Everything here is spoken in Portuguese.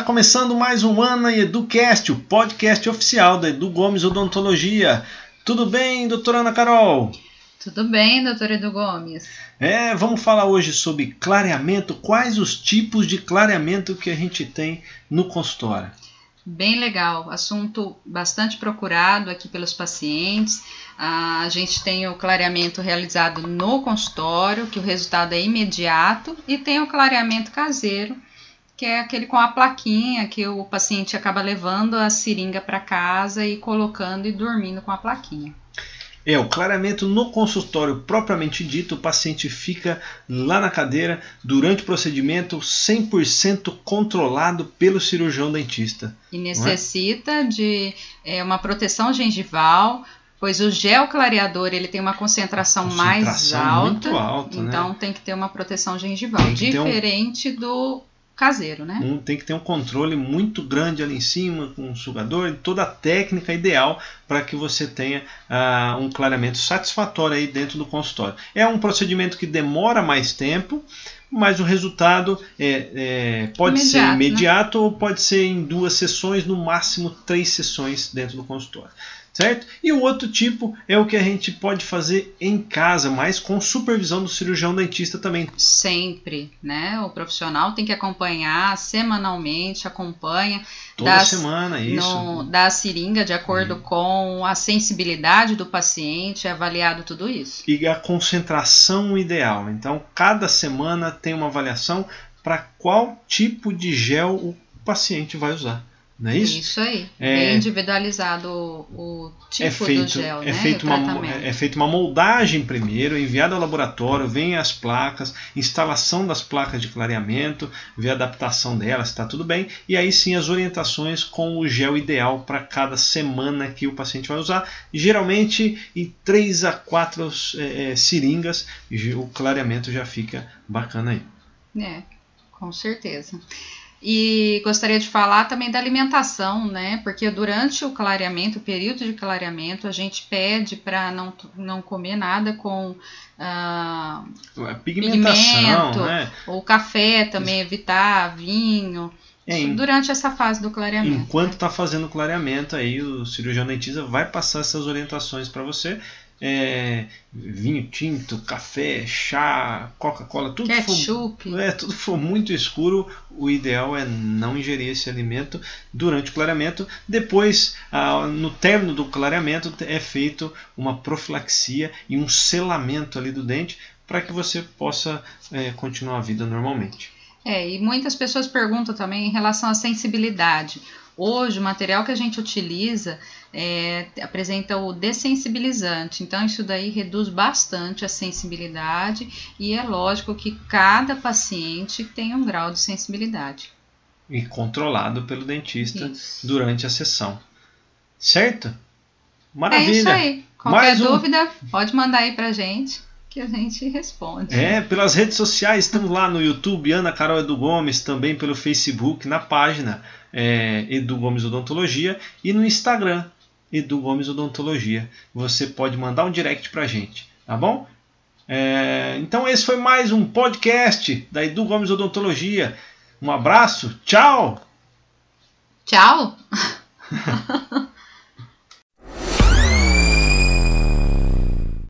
Está começando mais um Ana e EduCast, o podcast oficial da Edu Gomes Odontologia. Tudo bem, doutora Ana Carol? Tudo bem, doutor Edu Gomes. É, vamos falar hoje sobre clareamento, quais os tipos de clareamento que a gente tem no consultório. Bem legal, assunto bastante procurado aqui pelos pacientes. A gente tem o clareamento realizado no consultório, que o resultado é imediato, e tem o clareamento caseiro, que é aquele com a plaquinha que o paciente acaba levando a seringa para casa e colocando e dormindo com a plaquinha. É, o clareamento no consultório propriamente dito, o paciente fica lá na cadeira durante o procedimento 100% controlado pelo cirurgião dentista. E é? necessita é? de é, uma proteção gengival, pois o gel clareador ele tem uma concentração, concentração mais alta, muito alta, né? então né? tem que ter uma proteção gengival, diferente um... do caseiro, né? Um tem que ter um controle muito grande ali em cima, com um sugador, e toda a técnica ideal para que você tenha uh, um clareamento satisfatório aí dentro do consultório. É um procedimento que demora mais tempo, mas o resultado é, é, pode imediato, ser imediato né? ou pode ser em duas sessões, no máximo três sessões dentro do consultório certo? E o outro tipo é o que a gente pode fazer em casa, mas com supervisão do cirurgião dentista também. Sempre, né? O profissional tem que acompanhar semanalmente, acompanha. Toda das, semana, isso. No, da seringa de acordo Sim. com a sensibilidade do paciente, é avaliado tudo isso. E a concentração ideal. Então, cada semana tem uma avaliação para qual tipo de gel o paciente vai usar. Não é isso? Isso aí. É, Bem individualizado o, tipo é feito, do gel, é né? Feito uma, é, é feita uma moldagem primeiro, enviada ao laboratório, vem as placas, instalação das placas de clareamento, vê a adaptação delas, está tudo bem, e aí sim as orientações com o gel ideal para cada semana que o paciente vai usar. Geralmente em 3 a 4 é, é, seringas, o clareamento já fica bacana aí. É, com certeza. E gostaria de falar também da alimentação, né? Porque durante o clareamento, o período de clareamento, a gente pede para não, não comer nada com ah, pigmento, né? ou café também, evitar vinho. É, durante essa fase do clareamento. Enquanto está fazendo o clareamento, aí o cirurgião dentista vai passar essas orientações para você é, vinho tinto, café, chá, Coca-Cola, tudo Ketchup. for, é, tudo for muito escuro, o ideal é não ingerir esse alimento durante o clareamento. Depois, ah, no término do clareamento, é feito uma profilaxia e um selamento ali do dente para que você possa é, continuar a vida normalmente. É, e muitas pessoas perguntam também em relação à sensibilidade. Hoje, o material que a gente utiliza é, apresenta o dessensibilizante, então isso daí reduz bastante a sensibilidade e é lógico que cada paciente tem um grau de sensibilidade. E controlado pelo dentista isso. durante a sessão. Certo? Maravilha! É isso aí. Qualquer Mais dúvida, um... pode mandar aí pra gente que a gente responde. É, pelas redes sociais, estamos lá no YouTube, Ana Carol Edu Gomes, também pelo Facebook, na página é, Edu Gomes Odontologia e no Instagram, Edu Gomes Odontologia. Você pode mandar um direct pra gente, tá bom? É, então esse foi mais um podcast da Edu Gomes Odontologia. Um abraço, tchau! Tchau!